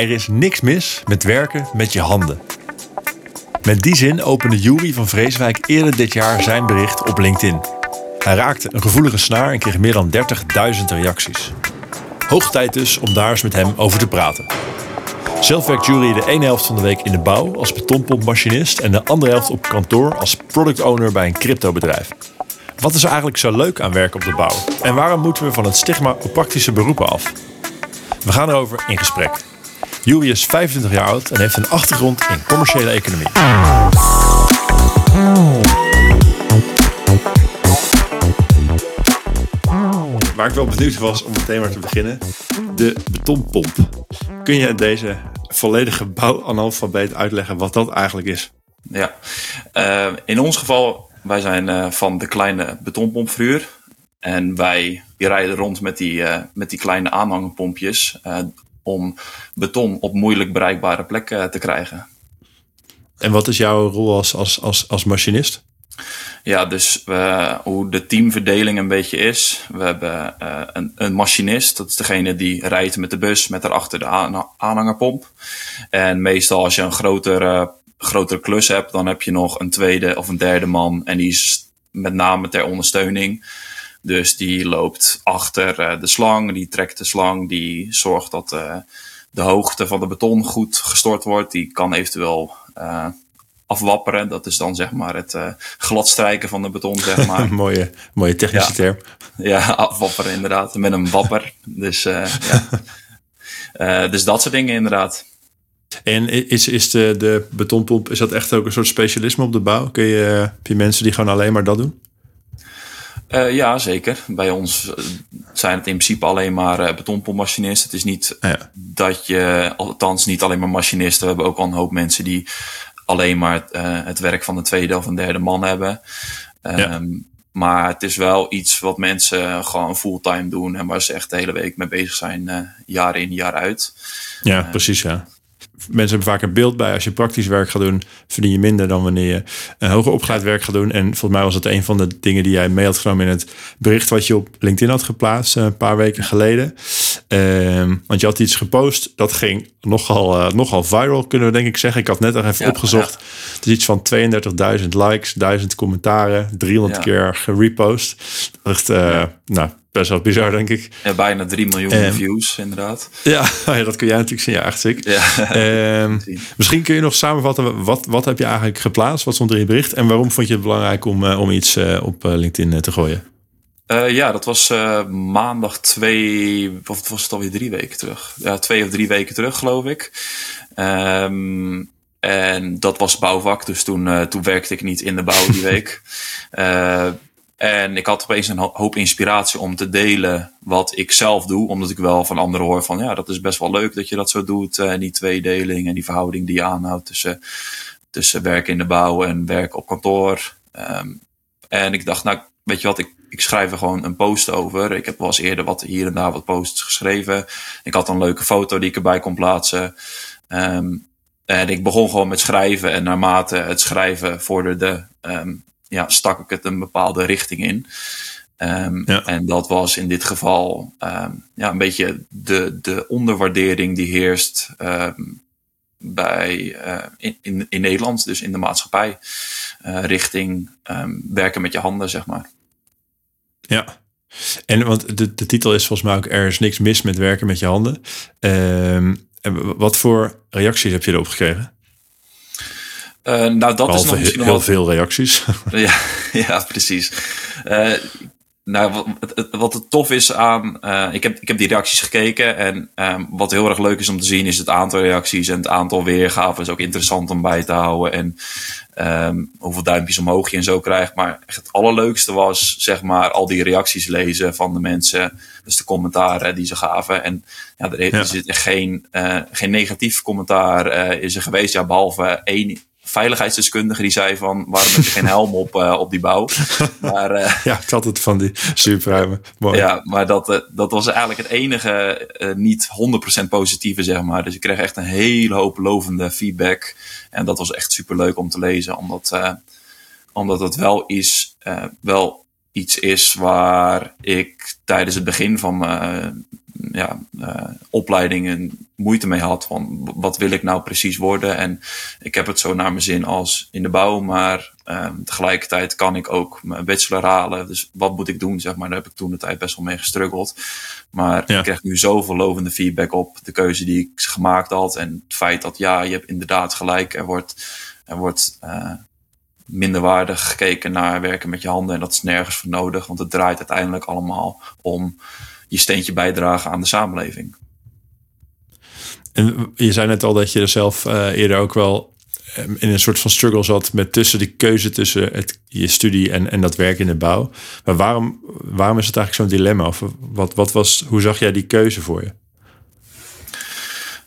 Er is niks mis met werken met je handen. Met die zin opende Jury van Vreeswijk eerder dit jaar zijn bericht op LinkedIn. Hij raakte een gevoelige snaar en kreeg meer dan 30.000 reacties. Hoog tijd dus om daar eens met hem over te praten. Zelf werkt Jury de ene helft van de week in de bouw als betonpompmachinist en de andere helft op kantoor als product owner bij een cryptobedrijf. Wat is er eigenlijk zo leuk aan werken op de bouw? En waarom moeten we van het stigma op praktische beroepen af? We gaan erover in gesprek. Jury is 25 jaar oud en heeft een achtergrond in commerciële economie. Waar ik wel benieuwd was om meteen maar te beginnen. De betonpomp. Kun je deze volledige bouwanalfabeet uitleggen wat dat eigenlijk is? Ja, uh, in ons geval, wij zijn uh, van de kleine betonpompverhuur. En wij rijden rond met die, uh, met die kleine aanhangpompjes om beton op moeilijk bereikbare plekken te krijgen. En wat is jouw rol als, als, als, als machinist? Ja, dus uh, hoe de teamverdeling een beetje is. We hebben uh, een, een, machinist, dat is degene die rijdt met de bus met daarachter de aan, aanhangerpomp. En meestal als je een grotere, grotere klus hebt, dan heb je nog een tweede of een derde man. En die is met name ter ondersteuning. Dus die loopt achter uh, de slang, die trekt de slang, die zorgt dat de hoogte van de beton goed gestort wordt. Die kan eventueel afwapperen. Dat is dan zeg maar het uh, gladstrijken van de beton, zeg maar. mooie, mooie technische ja. term. Ja, afwapperen inderdaad. Met een wapper. Dus, uh, ja. Dus dat soort dingen inderdaad. En is, is de, de betonpomp, is dat echt ook een soort specialisme op de bouw? Kun je, heb je mensen die gewoon alleen maar dat doen? Uh, ja, zeker. Bij ons zijn het in principe alleen maar uh. Het is niet ja. dat je, althans niet alleen maar machinisten. We hebben ook al een hoop mensen die alleen maar uh, het werk van de tweede of een derde man hebben. Um, Ja. Maar het is wel iets wat mensen gewoon fulltime doen en waar ze echt de hele week mee bezig zijn, jaar in, jaar uit. Ja, precies ja. Mensen hebben vaak een beeld bij. Als je praktisch werk gaat doen, verdien je minder dan wanneer je een hoger opgeleid werk gaat doen. En volgens mij was het een van de dingen die jij mee had genomen in het bericht wat je op LinkedIn had geplaatst eh, een paar weken geleden. Um, want je had iets gepost, dat ging nogal, uh, nogal viral, kunnen we denk ik zeggen. Ik had net nog even Ja, opgezocht. ja. Het is iets van 32.000 likes, 1000 commentaren, 300 Ja. keer gerepost. Echt, uh, nou, best wel bizar denk ik. Ja, bijna 3 miljoen Ehm, views, inderdaad. Ja, ja, dat kun jij natuurlijk zien. Ja, echt ziek. Ja. Ehm, Zien. misschien kun je nog samenvatten, wat, wat heb je eigenlijk geplaatst? Wat stond er in je bericht? En waarom vond je het belangrijk om, uh, om iets uh, op uh, LinkedIn te gooien? Uh, ja, dat was maandag twee, of was het alweer drie weken terug? Ja, twee of drie weken terug, geloof ik. Um, en dat was bouwvak, dus toen, toen werkte ik niet in de bouw die week. En ik had opeens een hoop inspiratie om te delen wat ik zelf doe, omdat ik wel van anderen hoor van ja, dat is best wel leuk dat je dat zo doet. En die tweedeling en die verhouding die je aanhoudt tussen, tussen werken in de bouw en werken op kantoor. Um, en ik dacht, nou, weet je wat, ik, ik schrijf er gewoon een post over. Ik heb wel eens eerder wat hier en daar wat posts geschreven. Ik had een leuke foto die ik erbij kon plaatsen. Um, en ik begon gewoon met schrijven. En naarmate het schrijven vorderde, um, ja, stak ik het een bepaalde richting in. Um, Ja. En dat was in dit geval um, ja, een beetje de, de onderwaardering die heerst um, bij, uh, in, in, in Nederland, dus in de maatschappij, uh, richting werken met je handen, zeg maar. Ja. En want de, de titel is volgens mij ook Er is niks mis met werken met je handen. En wat voor reacties heb je erop gekregen? Uh, nou, dat Behalve is nog misschien heel wel... veel reacties. ja, ja, precies. Uh, nou, wat, wat het tof is aan. Uh, ik, heb, ik heb die reacties gekeken. En um, wat heel erg leuk is om te zien, is het aantal reacties en het aantal weergaven. is ook interessant om bij te houden. En um, hoeveel duimpjes omhoog je en zo krijgt. Maar echt het allerleukste was, zeg maar, al die reacties lezen van de mensen. Dus de commentaren die ze gaven. En ja, er, ja. zit geen, uh, geen negatief commentaar uh, is er geweest. Ja, behalve één veiligheidsdeskundige die zei van waarom heb je geen helm op uh, op die bouw. Maar, uh, ja, ik had het van die superruimen. Ja, maar dat, uh, dat was eigenlijk het enige niet 100% positieve, zeg maar. Dus ik kreeg echt een hele hoop lovende feedback. En dat was echt super leuk om te lezen, omdat, omdat het wel, is, wel iets is waar ik tijdens het begin van mijn ja, opleidingen moeite mee had van wat wil ik nou precies worden. En ik heb het zo naar mijn zin als in de bouw, maar um, tegelijkertijd kan ik ook mijn bachelor halen. Dus wat moet ik doen, zeg maar. Daar heb ik toen de tijd best wel mee gestruggeld. Maar ik krijg nu zoveel lovende feedback op de keuze die ik gemaakt had. En het feit dat ja, je hebt inderdaad gelijk. Er wordt, er wordt uh, minderwaardig gekeken naar werken met je handen. En dat is nergens voor nodig, want het draait uiteindelijk allemaal om je steentje bijdragen aan de samenleving. En je zei net al dat je zelf uh, eerder ook wel ehm, in een soort van struggle zat met tussen die keuze tussen het, je studie en, en dat werk in de bouw. Maar waarom, waarom is het eigenlijk zo'n dilemma? Of wat, wat was, hoe zag jij die keuze voor je?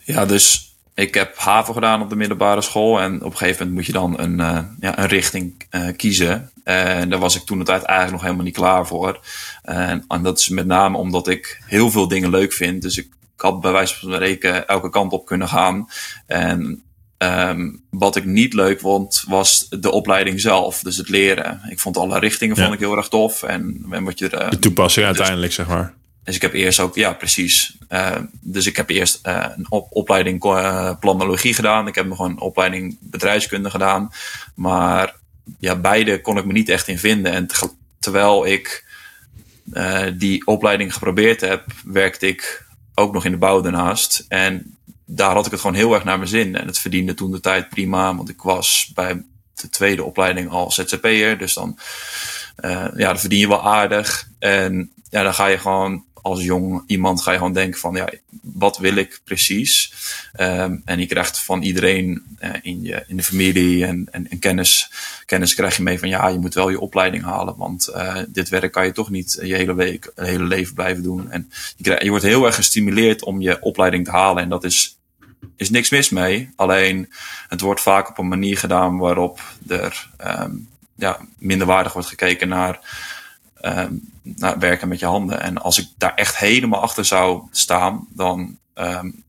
Ja, dus ik heb HAVO gedaan op de middelbare school. En op een gegeven moment moet je dan een, uh, ja, een richting uh, kiezen. En daar was ik toen de tijd eigenlijk nog helemaal niet klaar voor. En, en, dat is met name omdat ik heel veel dingen leuk vind. Dus ik, ik had bij wijze van spreken elke kant op kunnen gaan. En um, wat ik niet leuk vond, was de opleiding zelf. Dus het leren. Ik vond alle richtingen ja. vond ik heel erg tof. En, en wat je, uh, de toepassing dus, uiteindelijk, zeg maar. Dus ik heb eerst ook, ja, precies. Uh, dus ik heb eerst uh, een op opleiding uh, planologie gedaan. Ik heb nog een opleiding bedrijfskunde gedaan. Maar ja, beide kon ik me niet echt in vinden. En terwijl ik die opleiding geprobeerd heb, werkte ik ook nog in de bouw daarnaast. En daar had ik het gewoon heel erg naar mijn zin. En het verdiende toen de tijd prima, want ik was bij de tweede opleiding al ZZP'er. Dus dan, ja, dan verdien je wel aardig. En ja, dan ga je gewoon als jong iemand ga je gewoon denken van, ja, wat wil ik precies? Um, en je krijgt van iedereen uh, in, je, in de familie en, en, en, kennis, kennis krijg je mee van, ja, je moet wel je opleiding halen, want uh, dit werk kan je toch niet je hele, week, je hele leven blijven doen. En je, krijg, je wordt heel erg gestimuleerd om je opleiding te halen en dat is is niks mis mee. Alleen het wordt vaak op een manier gedaan waarop er um, ja, minderwaardig wordt gekeken naar um, nou, werken met je handen. En als ik daar echt helemaal achter zou staan, dan, um,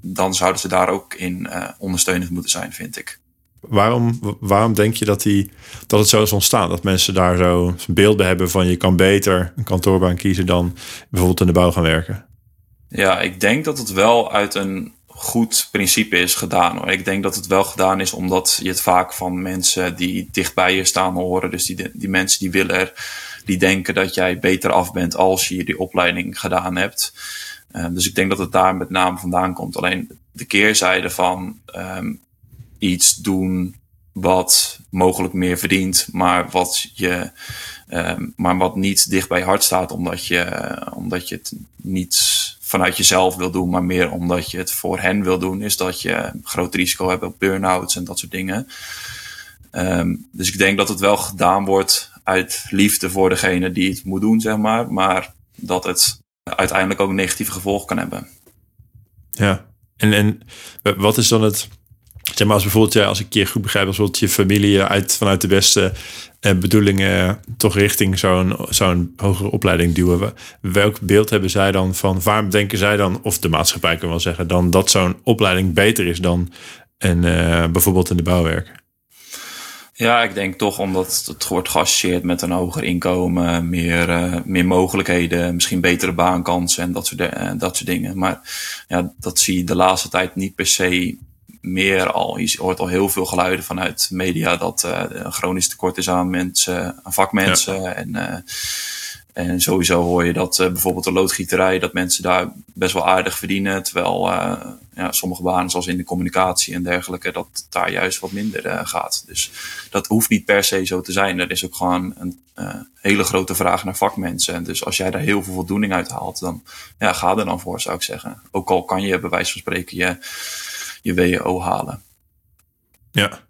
dan zouden ze daar ook in uh, ondersteunend moeten zijn, vind ik. Waarom, waarom denk je dat, die, dat het zo is ontstaan? Dat mensen daar zo een beeld bij hebben van je kan beter een kantoorbaan kiezen dan bijvoorbeeld in de bouw gaan werken? Ja, ik denk dat het wel uit een goed principe is gedaan. Hoor. Ik denk dat het wel gedaan is omdat je het vaak van mensen die dichtbij je staan horen. Dus die, die mensen die willen er die denken dat jij beter af bent als je die opleiding gedaan hebt. Uh, dus ik denk dat het daar met name vandaan komt. Alleen de keerzijde van um, iets doen wat mogelijk meer verdient, maar wat je, um, maar wat niet dicht bij je hart staat, omdat je, omdat je het niet vanuit jezelf wil doen, maar meer omdat je het voor hen wil doen, is dat je groot risico hebt op burn-outs en dat soort dingen. Dus ik denk dat het wel gedaan wordt uit liefde voor degene die het moet doen, zeg maar. Maar dat het uiteindelijk ook negatieve gevolg kan hebben. Ja, en, en wat is dan het. Zeg maar als bijvoorbeeld, als ik je goed begrijp, als bijvoorbeeld je familie uit, vanuit de beste eh, bedoelingen toch richting zo'n zo'n hogere opleiding duwen. Welk beeld hebben zij dan van, waarom denken zij dan, of de maatschappij kan wel zeggen, dan dat zo'n opleiding beter is dan een, uh, bijvoorbeeld in de bouwwerk? Ja, ik denk toch omdat het wordt geassocieerd met een hoger inkomen, meer, uh, meer mogelijkheden, misschien betere baankansen en dat soort, uh, dat soort dingen. Maar ja, dat zie je de laatste tijd niet per se meer al. Je hoort al heel veel geluiden vanuit media dat uh, een chronisch tekort is aan mensen, aan vakmensen. Ja. En en sowieso hoor je dat uh, bijvoorbeeld de loodgieterij, dat mensen daar best wel aardig verdienen. Terwijl uh, ja, sommige banen, zoals in de communicatie en dergelijke, dat daar juist wat minder uh, gaat. Dus dat hoeft niet per se zo te zijn. Er is ook gewoon een hele grote vraag naar vakmensen. En dus als jij daar heel veel voldoening uit haalt, dan ja, ga er dan voor, zou ik zeggen. Ook al kan je bij wijze van spreken je, je WO halen. Ja.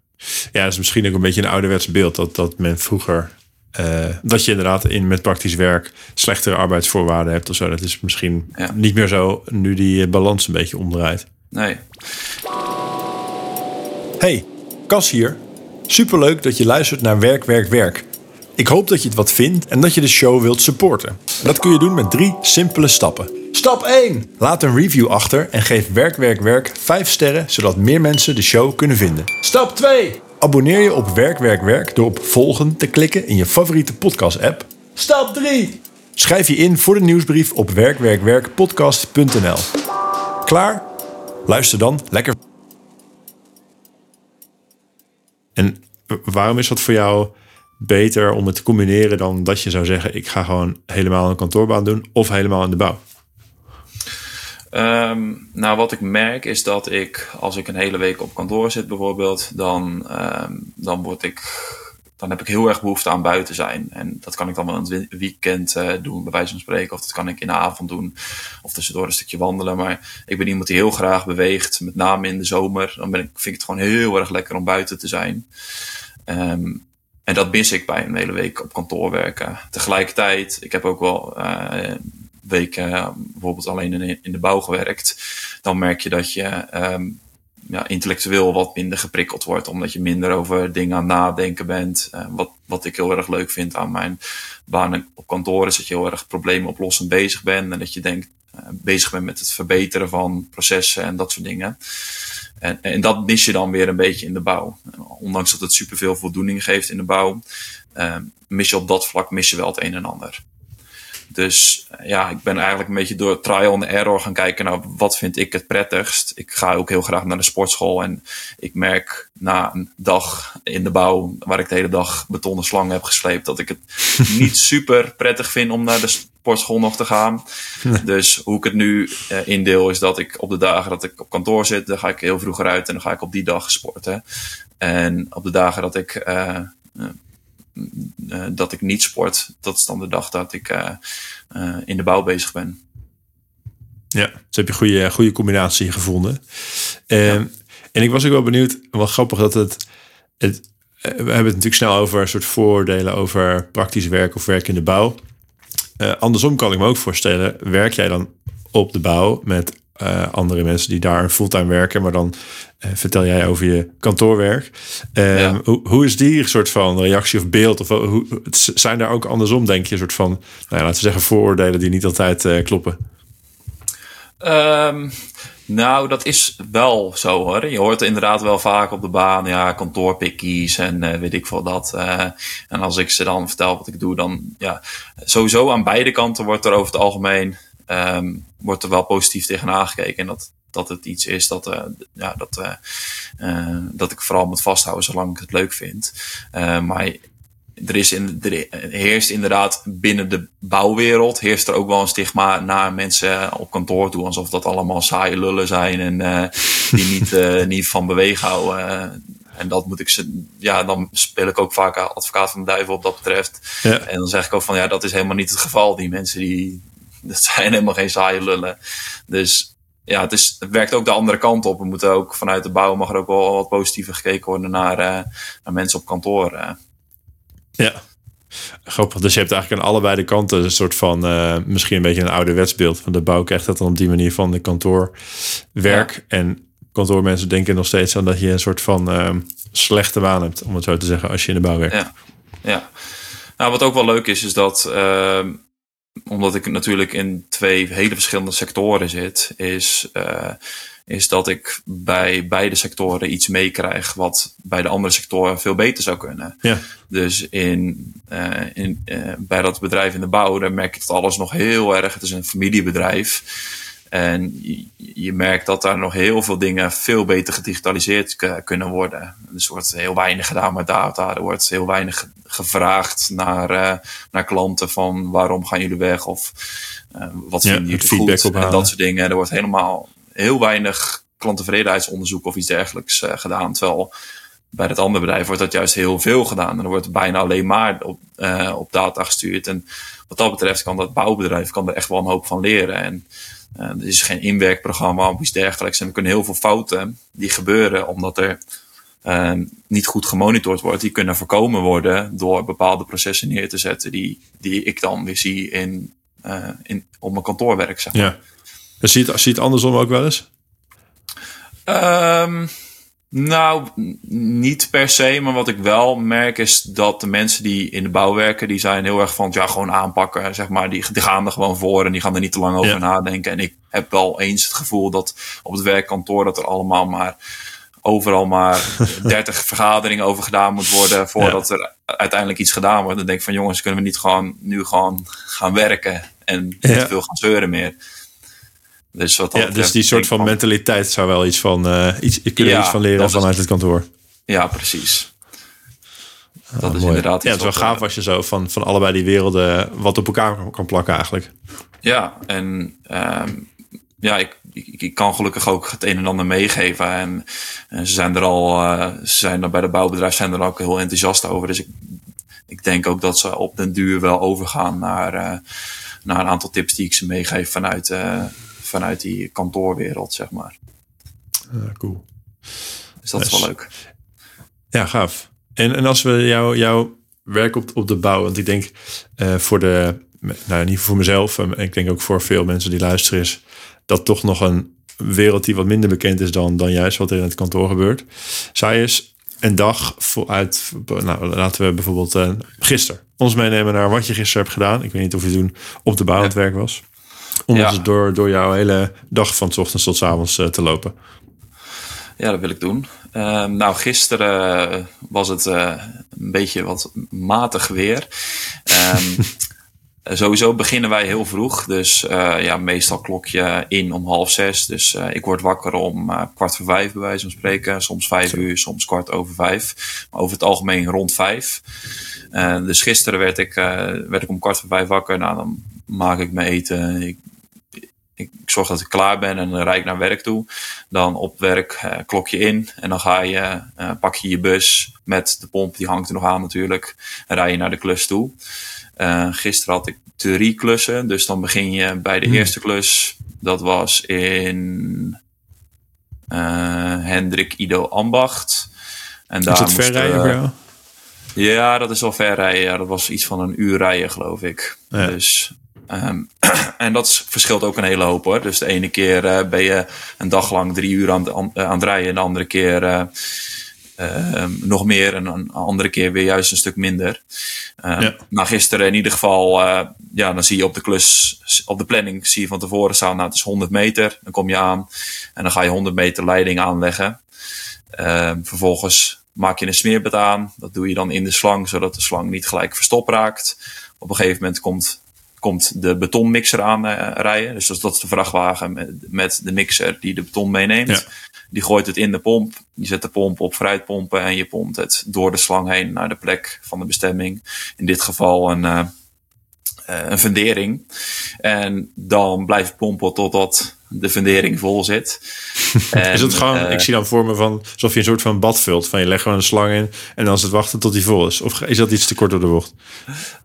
ja, dat is misschien ook een beetje een ouderwets beeld dat, dat men vroeger uh, dat je inderdaad in met praktisch werk slechtere arbeidsvoorwaarden hebt of zo. Dat is misschien ja. niet meer zo nu die balans een beetje omdraait. Nee. Hey, Cas hier. Superleuk dat je luistert naar Werk, Werk, Werk. Ik hoop dat je het wat vindt en dat je de show wilt supporten. Dat kun je doen met drie simpele stappen. Stap 1. Laat een review achter en geef Werk, Werk, Werk 5 sterren, zodat meer mensen de show kunnen vinden. Stap 2. Abonneer je op Werk, Werk, Werk door op volgen te klikken in je favoriete podcast-app. Stap 3. Schrijf je in voor de nieuwsbrief op werkwerkwerkpodcast.nl. Klaar? Luister dan lekker. En waarom is dat voor jou beter om het te combineren dan dat je zou zeggen: ik ga gewoon helemaal een kantoorbaan doen of helemaal in de bouw? Ehm, nou, wat ik merk is dat ik, als ik een hele week op kantoor zit bijvoorbeeld, dan, um, dan word ik dan heb ik heel erg behoefte aan buiten zijn. En dat kan ik dan wel het weekend uh, doen, bij wijze van spreken. Of dat kan ik in de avond doen. Of tussendoor een stukje wandelen. Maar ik ben iemand die heel graag beweegt. Met name in de zomer. Dan vind ik het gewoon heel erg lekker om buiten te zijn. Um, en dat mis ik bij een hele week op kantoor werken. Tegelijkertijd, ik heb ook wel uh, weken bijvoorbeeld alleen in, de bouw gewerkt. Dan merk je dat je um, ja, intellectueel wat minder geprikkeld wordt. Omdat je minder over dingen aan nadenken bent. Uh, wat, wat ik heel erg leuk vind aan mijn baan op kantoor is dat je heel erg problemen oplossend bezig bent. En dat je denkt, uh, bezig bent met het verbeteren van processen en dat soort dingen. En, en dat mis je dan weer een beetje in de bouw. Ondanks dat het superveel voldoening geeft in de bouw, uh, mis je op dat vlak mis je wel het een en ander. Dus ja, ik ben eigenlijk een beetje door trial and error gaan kijken naar wat vind ik het prettigst. Ik ga ook heel graag naar de sportschool en ik merk na een dag in de bouw, waar ik de hele dag betonnen slangen heb gesleept, dat ik het niet super prettig vind om naar de sportschool nog te gaan. Dus hoe ik het nu uh, indeel is dat ik op de dagen dat ik op kantoor zit, dan ga ik heel vroeg eruit en dan ga ik op die dag sporten. En op de dagen dat ik uh, uh, dat ik niet sport, dat is dan de dag dat ik uh, uh, in de bouw bezig ben. Ja, dus heb je een goede, goede combinatie gevonden. Ja. En ik was ook wel benieuwd, wat grappig dat het, het. We hebben het natuurlijk snel over een soort voordelen over praktisch werk of werk in de bouw. andersom kan ik me ook voorstellen, werk jij dan op de bouw met uh, andere mensen die daar fulltime werken. Maar dan uh, vertel jij over je kantoorwerk. Ja. hoe, hoe, is die soort van reactie of beeld? Of hoe, zijn daar ook andersom, denk je, een soort van, nou ja, laten we zeggen, vooroordelen die niet altijd kloppen? Um, nou, dat is wel zo hoor. Je hoort inderdaad wel vaak op de baan, ja, kantoorpikkies en weet ik veel dat. en als ik ze dan vertel wat ik doe, dan ja, sowieso aan beide kanten wordt er over het algemeen um, wordt er wel positief tegenaan gekeken. En dat, dat het iets is dat, uh, ja, dat, uh, uh, dat ik vooral moet vasthouden zolang ik het leuk vind. maar er, is in, er heerst inderdaad binnen de bouwwereld heerst er ook wel een stigma naar mensen op kantoor toe. Alsof dat allemaal saaie lullen zijn en die niet, niet van bewegen houden. En dat moet ik ze, ja, dan speel ik ook vaak advocaat van de duivel op dat betreft. Ja. En dan zeg ik ook van ja, dat is helemaal niet het geval. Die mensen die, dat zijn helemaal geen saaie lullen. Dus ja, het, is, het werkt ook de andere kant op. We moeten ook vanuit de bouw mag er ook wel wat positiever gekeken worden naar, uh, naar mensen op kantoor. Uh. Ja, grappig. Dus je hebt eigenlijk aan allebei de kanten een soort van, uh, misschien een beetje een ouderwets beeld. Van de bouw krijgt dat dan op die manier van de kantoorwerk. Ja. En kantoormensen denken nog steeds aan dat je een soort van slechte baan hebt, om het zo te zeggen, als je in de bouw werkt. Ja, ja. Nou, wat ook wel leuk is, is dat omdat ik natuurlijk in twee hele verschillende sectoren zit, is, uh, is dat ik bij beide sectoren iets meekrijg wat bij de andere sectoren veel beter zou kunnen. Ja. Dus in, uh, in, uh, bij dat bedrijf in de bouw, daar merk ik dat alles nog heel erg. Het is een familiebedrijf. En je, merkt dat daar nog heel veel dingen veel beter gedigitaliseerd kunnen worden. Dus er wordt heel weinig gedaan met data. Er wordt heel weinig gevraagd naar, uh, naar klanten van waarom gaan jullie weg of uh, wat vinden jullie goed en dat soort dingen. Er wordt helemaal heel weinig klanttevredenheidsonderzoek of iets dergelijks uh, gedaan. Terwijl bij het andere bedrijf wordt dat juist heel veel gedaan. En er wordt bijna alleen maar op, op data gestuurd. En wat dat betreft kan dat bouwbedrijf kan er echt wel een hoop van leren. En er is geen inwerkprogramma of iets dergelijks. En er kunnen heel veel fouten die gebeuren omdat er uh, niet goed gemonitord wordt. Die kunnen voorkomen worden door bepaalde processen neer te zetten die, die ik dan weer zie in, uh, in, op mijn kantoorwerk. Zeg maar. Ja. En zie je het, zie je het andersom ook wel eens? Um, nou, niet per se. Maar wat ik wel merk is dat de mensen die in de bouw werken, die zijn heel erg van ja, gewoon aanpakken. Zeg maar, die, die gaan er gewoon voor en die gaan er niet te lang over ja. nadenken. En ik heb wel eens het gevoel dat op het werkkantoor dat er allemaal maar overal maar 30 vergaderingen over gedaan moet worden voordat ja. er uiteindelijk iets gedaan wordt. Dan denk ik van jongens, kunnen we niet gewoon nu gewoon gaan werken en niet ja. veel gaan zeuren meer. Dus, wat ja, dus die soort van, mentaliteit zou wel iets van, uh, iets, kunnen ja, iets van leren vanuit het kantoor. Ja, precies. Dat ah, is inderdaad Ja, het is wel gaaf als je zo van, van allebei die werelden wat op elkaar kan plakken eigenlijk. Ja, en um, ja, ik, ik, ik, kan gelukkig ook het een en ander meegeven. En, en ze zijn er al, uh, ze zijn er bij de bouwbedrijf zijn er ook heel enthousiast over. Dus ik, ik denk ook dat ze op den duur wel overgaan naar, uh, naar een aantal tips die ik ze meegeef vanuit, vanuit die kantoorwereld, zeg maar. cool. Dus dat is wel leuk. Ja, gaaf. En, en als we jou, jouw werk op, op de bouw, want ik denk voor de, nou niet voor mezelf, en ik denk ook voor veel mensen die luisteren is, dat toch nog een wereld die wat minder bekend is dan, dan juist wat er in het kantoor gebeurt. Je eens een dag vooruit, nou, laten we bijvoorbeeld uh, gisteren ons meenemen naar wat je gisteren hebt gedaan. Ik weet niet of je toen op de bouw aan het werk was. Om ja. door, door jouw hele dag van s ochtends tot s avonds uh, te lopen. Ja, dat wil ik doen. Uh, nou, gisteren uh, was het uh, een beetje wat matig weer. Um, Eh, sowieso beginnen wij heel vroeg. Dus uh, ja, meestal klokje in om half zes. Dus ik word wakker om kwart voor vijf, bij wijze van spreken. Soms vijf uur, soms kwart over vijf. Maar over het algemeen rond vijf. Dus gisteren werd ik, werd ik om kwart voor vijf wakker. Nou, dan maak ik mijn eten. Ik, ik, ik, zorg dat ik klaar ben en dan rijd ik naar werk toe. Dan op werk klokje in. En dan ga je, pak je je bus met de pomp. Die hangt er nog aan natuurlijk. En rij je naar de klus toe. Uh, gisteren had ik drie klussen. Dus dan begin je bij de hmm. eerste klus. Dat was in uh, Hendrik Ido Ambacht. En voor jou? Ja, dat is wel ver rijden. Ja, dat was iets van een uur rijden, geloof ik. Ja. Dus, um, en dat verschilt ook een hele hoop hoor. Dus de ene keer uh, ben je een dag lang drie uur aan, aan, aan het rijden. En de andere keer uh, uh, nog meer en een andere keer weer juist een stuk minder. Ja. Nou, gisteren in ieder geval, ja, dan zie je op de klus, op de planning, zie je van tevoren staan, nou, het is 100 meter. Dan kom je aan en dan ga je 100 meter leiding aanleggen. Ehm, vervolgens maak je een smeerbed aan. Dat doe je dan in de slang, zodat de slang niet gelijk verstopt raakt. Op een gegeven moment komt komt de betonmixer aan uh, rijden. Dus dat is de vrachtwagen met, met, de mixer die de beton meeneemt. Ja. Die gooit het in de pomp. Je zet de pomp op fruitpompen en je pompt het door de slang heen naar de plek van de bestemming. In dit geval een, uh, een fundering. En dan blijft pompen totdat de fundering vol zit. en, is het gewoon, uh, ik zie dan voor me van alsof je een soort van bad vult. Van je legt gewoon een slang in en dan is het wachten tot die vol is. Of is dat iets te kort door de bocht?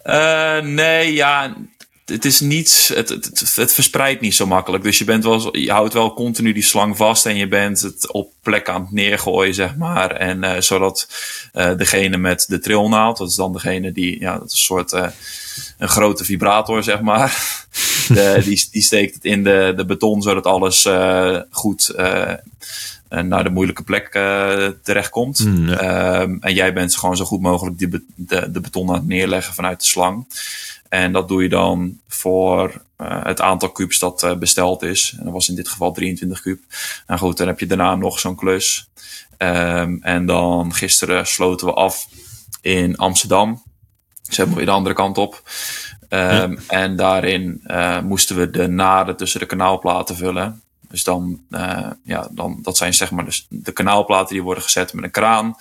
Uh, nee, ja, het is niet, het, het, het, verspreidt niet zo makkelijk. Dus je, bent wel, je houdt wel continu die slang vast en je bent het op plek aan het neergooien, zeg maar. En uh, zodat uh, degene met de trilnaald, dat is dan degene die, ja, dat is een soort een grote vibrator, zeg maar. De, die, die steekt het in de, de beton, zodat alles goed naar de moeilijke plek terechtkomt. Mm, ja. um, en jij bent gewoon zo goed mogelijk die be de, de beton aan het neerleggen vanuit de slang. En dat doe je dan voor uh, het aantal kubus dat uh, besteld is. En dat was in dit geval 23 kub. En goed, dan heb je daarna nog zo'n klus. Um, en dan gisteren sloten we af in Amsterdam. Dus hebben we weer de andere kant op. Um, ja. En daarin uh, moesten we de naden tussen de kanaalplaten vullen. Dus dan, ja, dan, dat zijn zeg maar de, de kanaalplaten die worden gezet met een kraan.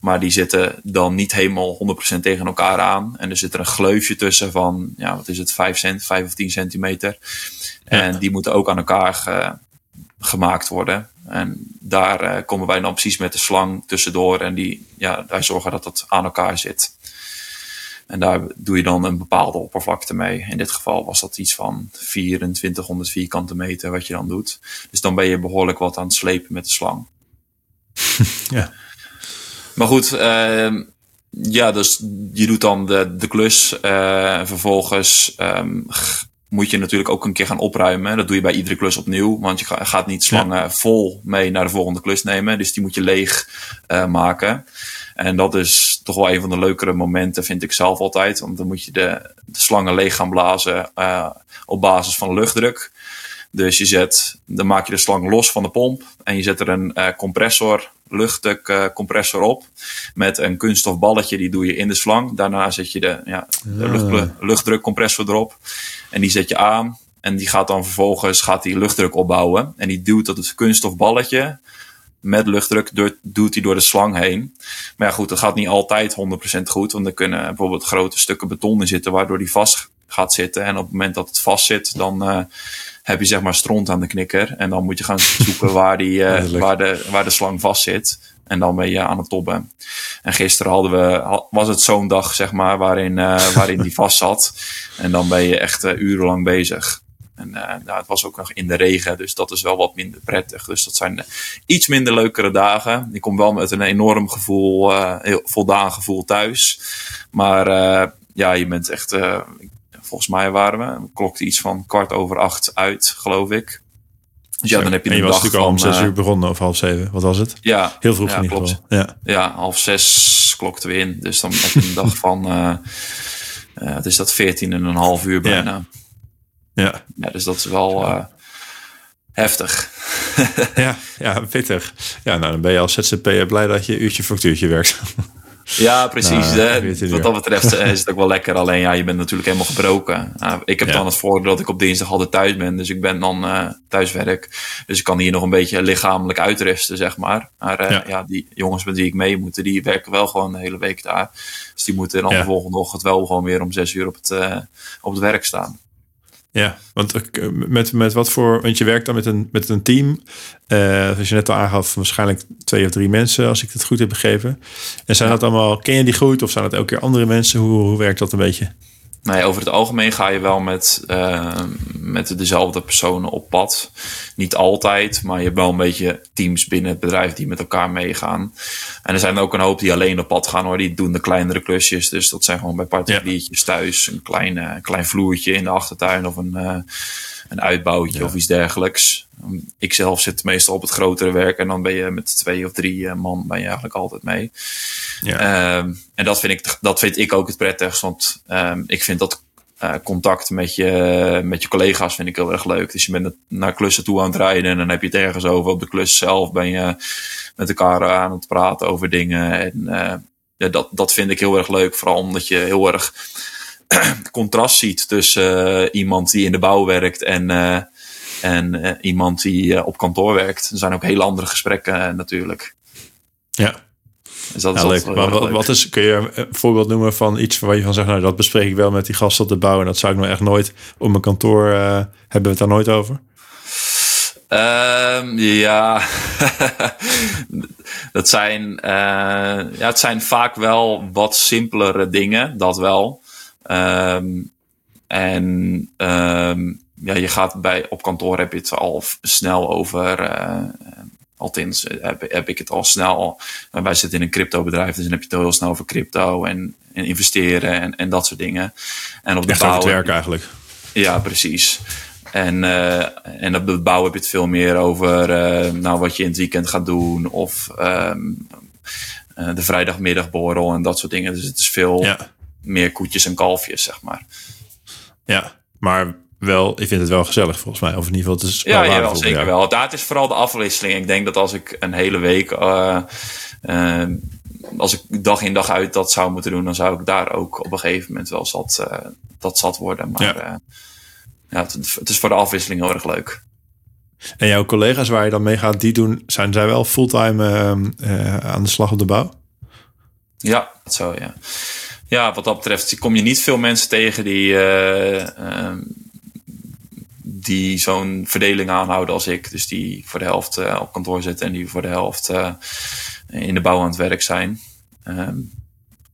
Maar die zitten dan niet helemaal 100% tegen elkaar aan. En er zit er een gleufje tussen van, ja, wat is het, 5 cent, 5 of 10 centimeter. Ja. En die moeten ook aan elkaar ge, gemaakt worden. En daar uh, komen wij dan precies met de slang tussendoor. En die, ja, wij zorgen dat dat aan elkaar zit. En daar doe je dan een bepaalde oppervlakte mee. In dit geval was dat iets van 2400 vierkante meter wat je dan doet. Dus dan ben je behoorlijk wat aan het slepen met de slang. ja. Maar goed, uh, ja, dus je doet dan de, de klus. Uh, vervolgens um, moet je natuurlijk ook een keer gaan opruimen. Dat doe je bij iedere klus opnieuw. Want je gaat niet slangen ja. vol mee naar de volgende klus nemen. Dus die moet je leeg uh, maken. En dat is toch wel een van de leukere momenten, vind ik zelf altijd. Want dan moet je de, de slangen leeg gaan blazen uh, op basis van luchtdruk. Dus je zet, dan maak je de slang los van de pomp en je zet er een uh, compressor, luchtdruk uh, compressor op met een kunststof balletje, die doe je in de slang. Daarna zet je de, ja, de lucht, luchtdrukcompressor erop en die zet je aan. en die gaat dan vervolgens gaat die luchtdruk opbouwen. En die duwt dat het kunststof balletje met luchtdruk door, doet hij door de slang heen. Maar ja, goed, dat gaat niet altijd 100% goed. Want er kunnen bijvoorbeeld grote stukken beton in zitten, waardoor die vast gaat zitten. En op het moment dat het vast zit, dan uh, heb je zeg maar stront aan de knikker. En dan moet je gaan zoeken waar, die, uh, waar, de, waar de slang vast zit. En dan ben je aan het tobben. En gisteren hadden we, was het zo'n dag, zeg maar, waarin, uh, waarin die vast zat. En dan ben je echt urenlang bezig. En uh, nou, het was ook nog in de regen, dus dat is wel wat minder prettig. Dus dat zijn iets minder leukere dagen. Ik kom wel met een enorm gevoel, uh, heel voldaan gevoel thuis. Maar ja, je bent echt, volgens mij waren we, klokte iets van kwart over acht uit, geloof ik. Dus ja, dan heb je, en je was dag natuurlijk al om zes uur begonnen of half zeven. Wat was het? Ja, heel vroeg ja, in ieder geval. Ja. ja, half zes klokten we in. Dus dan heb je een dag van, uh, uh, het is dat veertien en een half uur bijna. Ja. Ja. ja, dus dat is wel uh, heftig. ja, ja, pittig. Ja, nou dan ben je als ZZP'er blij dat je uurtje factuurtje werkt. Ja, precies. Nou, Wat dat betreft is het ook wel lekker. Alleen ja, je bent natuurlijk helemaal gebroken. Nou, ik heb ja. dan het voordeel dat ik op dinsdag altijd thuis ben. Dus ik ben dan uh, thuiswerk. Dus ik kan hier nog een beetje lichamelijk uitrusten, zeg maar. Maar uh, ja. ja. die jongens met wie ik mee moet, die werken wel gewoon de hele week daar. Dus die moeten dan de volgende ochtend wel gewoon weer om zes uur op het, uh, op het werk staan. Ja, want met, met wat voor. Want je werkt dan met een, met een team. Uh, zoals je net al aangaf, waarschijnlijk twee of drie mensen, als ik het goed heb begrepen. En zijn dat allemaal. Ken je die goed of zijn dat elke keer andere mensen? Hoe, hoe werkt dat een beetje? Nee, over het algemeen ga je wel met, uh, met dezelfde personen op pad. Niet altijd, maar je hebt wel een beetje teams binnen het bedrijf die met elkaar meegaan. En er zijn ook een hoop die alleen op pad gaan hoor. Die doen de kleinere klusjes. Dus dat zijn gewoon bij partikulietjes ja. thuis. Een klein, uh, klein vloertje in de achtertuin of een, uh, een uitbouwtje ja. of iets dergelijks. Ik zelf zit meestal op het grotere werk en dan ben je met twee of drie man ben je eigenlijk altijd mee. Ja. Um, en dat vind, ik, dat vind ik ook het prettigst, want um, ik vind dat uh, contact met je, met je collega's vind ik heel erg leuk. Dus je bent naar klussen toe aan het rijden en dan heb je het ergens over. Op de klus zelf ben je met elkaar aan het praten over dingen. En uh, ja, dat, dat vind ik heel erg leuk, vooral omdat je heel erg contrast ziet tussen uh, iemand die in de bouw werkt en en uh, iemand die op kantoor werkt. Er zijn ook hele andere gesprekken natuurlijk. Ja. Dus dat ja, is leuk. Maar wat, wat is, kun je een voorbeeld noemen van iets waar je van zegt, nou dat bespreek ik wel met die gasten op de bouw en dat zou ik nou echt nooit op mijn kantoor hebben we het daar nooit over? Um, ja, dat zijn, ja, het zijn vaak wel wat simpelere dingen, dat wel. Um, en um, ja, je gaat bij, op kantoor heb je het al snel over. Uh, althans, heb, heb ik het al snel. Uh, wij zitten in een crypto bedrijf, dus dan heb je het heel snel over crypto en, en investeren en, en dat soort dingen. En op de Echt bouw. het werk eigenlijk. Ja, precies. En, uh, en op de bouw heb je het veel meer over nou, wat je in het weekend gaat doen. Of um, de vrijdagmiddagborrel en dat soort dingen. Dus het is veel ja. Meer koetjes en kalfjes, zeg maar. Ja, maar wel, ik vind het wel gezellig volgens mij. Of in ieder geval, het is ja, ja wel, zeker wel. Daar het is vooral de afwisseling. Ik denk dat als ik een hele week, uh, uh, als ik dag in dag uit dat zou moeten doen, dan zou ik daar ook op een gegeven moment wel zat, uh, dat zat worden. Maar ja. ja het, het, is voor de afwisseling heel erg leuk. En jouw collega's waar je dan mee gaat, die doen, zijn zij wel fulltime aan de slag op de bouw? Ja, dat zo, ja. Ja, wat dat betreft kom je niet veel mensen tegen die die zo'n verdeling aanhouden als ik. Dus die voor de helft uh, op kantoor zitten en die voor de helft uh, in de bouw aan het werk zijn. Um,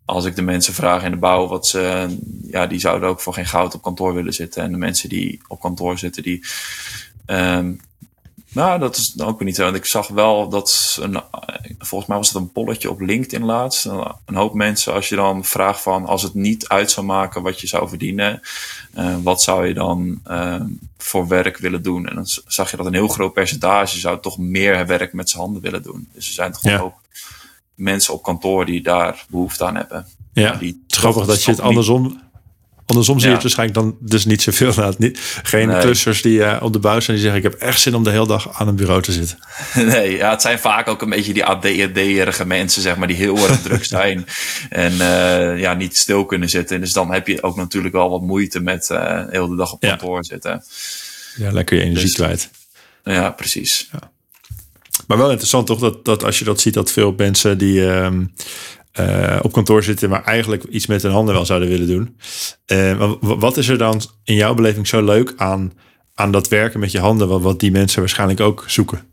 als ik de mensen vraag in de bouw wat ze, ja, die zouden ook voor geen goud op kantoor willen zitten. En de mensen die op kantoor zitten, die, um, nou, dat is ook niet zo. Want ik zag wel dat, een, volgens mij was het een polletje op LinkedIn laatst. Een hoop mensen, als je dan vraagt van, als het niet uit zou maken wat je zou verdienen, uh, wat zou je dan uh, voor werk willen doen? En dan zag je dat een heel groot percentage zou toch meer werk met zijn handen willen doen. Dus er zijn toch ja. ook mensen op kantoor die daar behoefte aan hebben. Ja, die het is grappig dat je het andersom... Andersom zie je Ja. het waarschijnlijk dan dus niet zoveel. Nou, niet, geen Nee. clusters die eh, op de bouw zijn die zeggen... ik heb echt zin om de hele dag aan een bureau te zitten. Nee, ja, het zijn vaak ook een beetje die ADHD-erige mensen, zeg maar, die heel erg druk zijn. En eh, ja, niet stil kunnen zitten. Dus dan heb je ook natuurlijk wel wat moeite met eh heel de dag op Ja. kantoor zitten. Ja, lekker je energie Dus- kwijt. Ja, precies. Maar wel interessant toch dat, dat als je dat ziet... dat veel mensen die ehm, eh, op kantoor zitten... maar eigenlijk iets met hun handen wel zouden willen doen. Eh, wat is er dan in jouw beleving zo leuk aan, aan dat werken met je handen... wat, wat die mensen waarschijnlijk ook zoeken?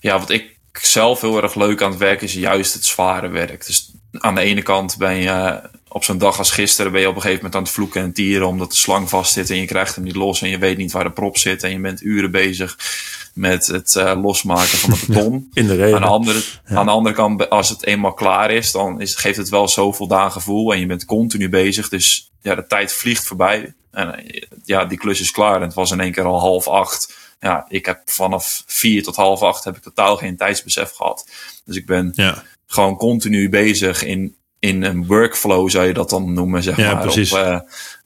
Ja, wat ik zelf heel erg leuk aan het werk is juist het zware werk. Dus aan de ene kant ben je op zo'n dag als gisteren ben je op een gegeven moment aan het vloeken en tieren omdat de slang vast zit en je krijgt hem niet los en je weet niet waar de prop zit en je bent uren bezig met het eh, losmaken van de beton. In de reden. Aan de, andere, aan de andere kant, als het eenmaal klaar is, dan is, geeft het wel zo'n voldaan gevoel. En je bent continu bezig. Dus ja, de tijd vliegt voorbij. En eh, ja, die klus is klaar. En het was in één keer al half acht. Ja, ik heb vanaf vier tot half acht heb ik totaal geen tijdsbesef gehad. Dus ik ben Ja, gewoon continu bezig in, in een workflow, zou je dat dan noemen, zeg Ja, maar. precies. Op, eh,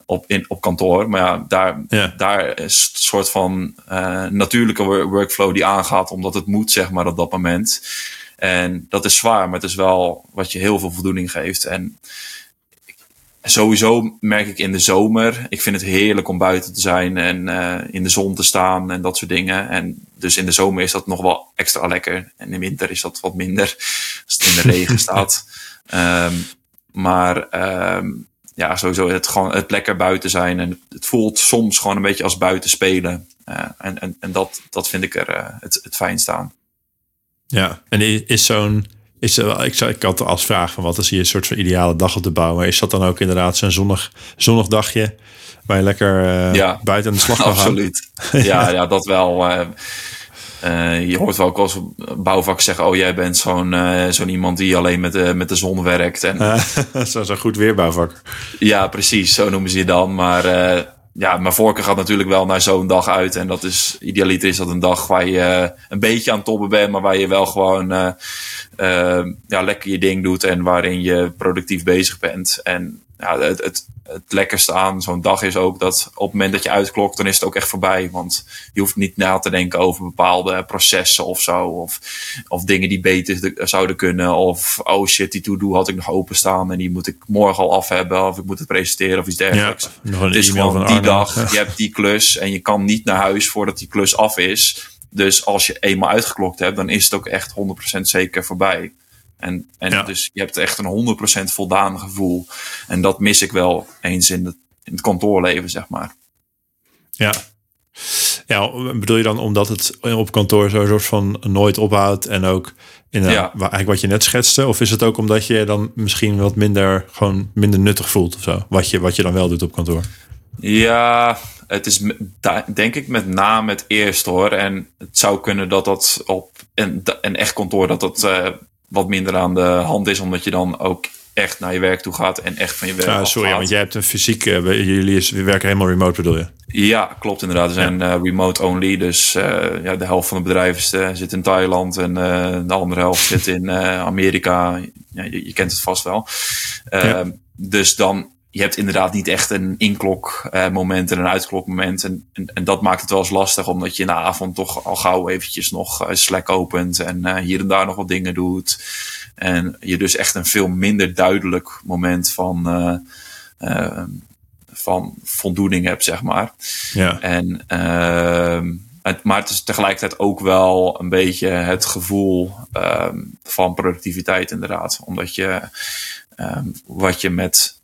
op, in, op kantoor. Maar ja, daar, Ja. daar is een soort van eh, natuurlijke wor- workflow die aangaat, omdat het moet, zeg maar, op dat moment. En dat is zwaar, maar het is wel wat je heel veel voldoening geeft. En sowieso merk ik in de zomer, ik vind het heerlijk om buiten te zijn en eh, in de zon te staan en dat soort dingen. En dus in de zomer is dat nog wel extra lekker. En in de winter is dat wat minder, als het in de regen staat. Ehm, maar ehm, ja, sowieso het, gewoon, het lekker buiten zijn. En het voelt soms gewoon een beetje als buiten spelen. Eh, en en, en dat, dat vind ik er eh, het, het fijnst aan. ja. En is zo'n... Is er, ik, ik had als vraag van wat is hier een soort van ideale dag op de bouw. Maar is dat dan ook inderdaad zo'n zonnig, zonnig dagje... waar je lekker eh, Ja. buiten aan de slag kan gaan? Absoluut. Ja, ja, dat wel. Eh, je hoort wel ook als bouwvak zeggen: Oh, jij bent zo'n eh, zo'n iemand die alleen met de, met de zon werkt. En Eh, Zo'n zo goed weerbouwvak. Ja, precies. Zo noemen ze je dan. Maar eh, ja, mijn voorkeur gaat natuurlijk wel naar zo'n dag uit. En dat is, idealiter is dat een dag waar je een beetje aan het toppen bent, maar waar je wel gewoon ja, lekker je ding doet en waarin je productief bezig bent. En ja, het, het, het lekkerste aan zo'n dag is ook dat op het moment dat je uitklokt, dan is het ook echt voorbij. Want je hoeft niet na te denken over bepaalde processen of zo. Of, of dingen die beter de- zouden kunnen. Of oh shit, die to-do had ik nog openstaan en die moet ik morgen al af hebben. Of ik moet het presenteren of iets dergelijks. een Het is gewoon die dag, je hebt die klus en je kan niet naar huis voordat die klus af is. Dus als je eenmaal uitgeklokt hebt, dan is het ook echt 100% zeker voorbij. En, en Ja. dus je hebt echt een 100% voldaan gevoel. En dat mis ik wel eens in het, in het kantoorleven, zeg maar. Ja. Ja, bedoel je dan omdat het op kantoor zo soort van nooit ophoudt en ook in Ja. eigenlijk wat je net schetste? Of is het ook omdat je dan misschien wat minder, gewoon minder nuttig voelt of zo? Wat je, wat je dan wel doet op kantoor? Ja, het is denk ik met name het eerste hoor. En het zou kunnen dat dat op een, een echt kantoor dat dat eh, wat minder aan de hand is, omdat je dan ook echt naar je werk toe gaat en echt van je werk Ah, sorry, want jij hebt een fysiek, eh, jullie is, we werken helemaal remote bedoel je? Ja, klopt inderdaad. We zijn eh, remote only. Dus eh, ja, de helft van is, eh, zit in Thailand en de andere helft zit in Amerika. Ja, je, je kent het vast wel. Eh, Ja. Dus dan, je hebt inderdaad niet echt een inklokmoment en een uitklokmoment. En, en, en dat maakt het wel eens lastig, omdat je in de avond toch al gauw eventjes nog eh, Slack opent en eh, hier en daar nog wat dingen doet. En je dus echt een veel minder duidelijk moment van, eh, eh, van voldoening hebt, zeg maar. Ja, En, ehm, het, maar het is tegelijkertijd ook wel een beetje het gevoel ehm, van productiviteit, inderdaad. Omdat je ehm, wat je met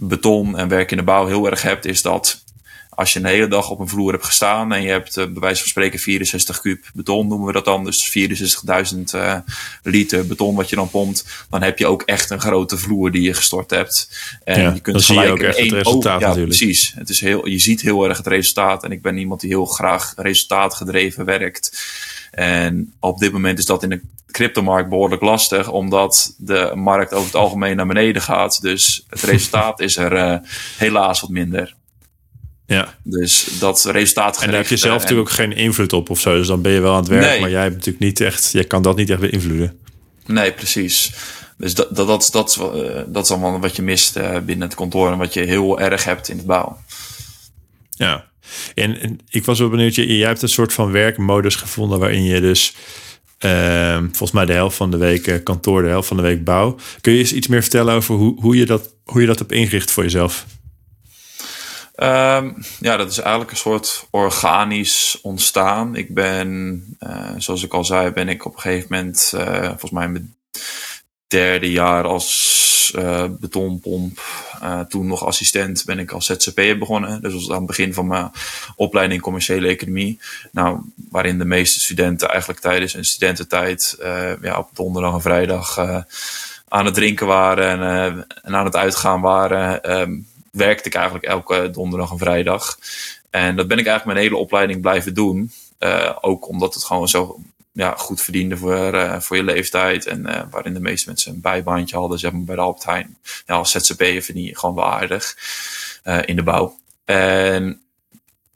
beton en werk in de bouw heel erg hebt, is dat als je een hele dag op een vloer hebt gestaan en je hebt eh, bij wijze van spreken 64 kuub beton, noemen we dat dan, dus 64.000 eh, liter beton wat je dan pompt, dan heb je ook echt een grote vloer die je gestort hebt. En Ja, je kunt zie je gelijk ook echt het resultaat ja, natuurlijk. Precies. Het is heel, je ziet heel erg het resultaat en ik ben iemand die heel graag resultaatgedreven werkt. En op dit moment is dat in de cryptomarkt behoorlijk lastig, omdat de markt over het algemeen naar beneden gaat. Dus het resultaat is er eh, helaas wat minder. ja. Dus dat resultaat En daar heb je zelf natuurlijk ook geen invloed op of zo. Dus dan ben je wel aan het werk, Nee. maar jij hebt natuurlijk niet echt, jij kan dat niet echt beïnvloeden. Nee, precies. dus dat, dat, dat, dat, is, dat is allemaal wat je mist binnen het kantoor en wat je heel erg hebt in het bouw. Ja, en, en ik was wel benieuwd, jij hebt een soort van werkmodus gevonden waarin je dus uh, volgens mij de helft van de week kantoor, de helft van de week bouw. Kun je eens iets meer vertellen over hoe, hoe, je, dat, hoe je dat hebt ingericht voor jezelf? Um, ja, dat is eigenlijk een soort organisch ontstaan. Ik ben, uh, zoals ik al zei, ben ik op een gegeven moment, uh, volgens mij derde jaar als uh, betonpomp, toen nog assistent, ben ik als ZZP'er begonnen. Dus dat was aan het begin van mijn opleiding commerciële economie. Nou, waarin de meeste studenten eigenlijk tijdens hun studententijd ja, op donderdag en vrijdag aan het drinken waren en, aan het uitgaan waren. Um, werkte ik eigenlijk elke donderdag en vrijdag. En dat ben ik eigenlijk mijn hele opleiding blijven doen. Ook omdat het gewoon zo ja, goed verdiende voor, uh, voor je leeftijd. En uh, waarin de meeste mensen een bijbaantje hadden, zeg maar bij de Albert Heijn. Ja, als ZZP'er vind je gewoon wel aardig in de bouw. En